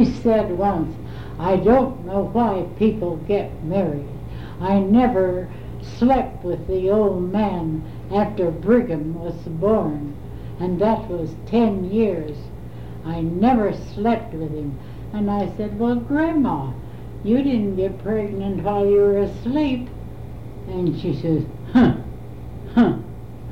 She said once, I don't know why people get married. I never slept with the old man after Brigham was born, and that was ten years. I never slept with him. And I said, Well, Grandma, you didn't get pregnant while you were asleep. And she says, Huh,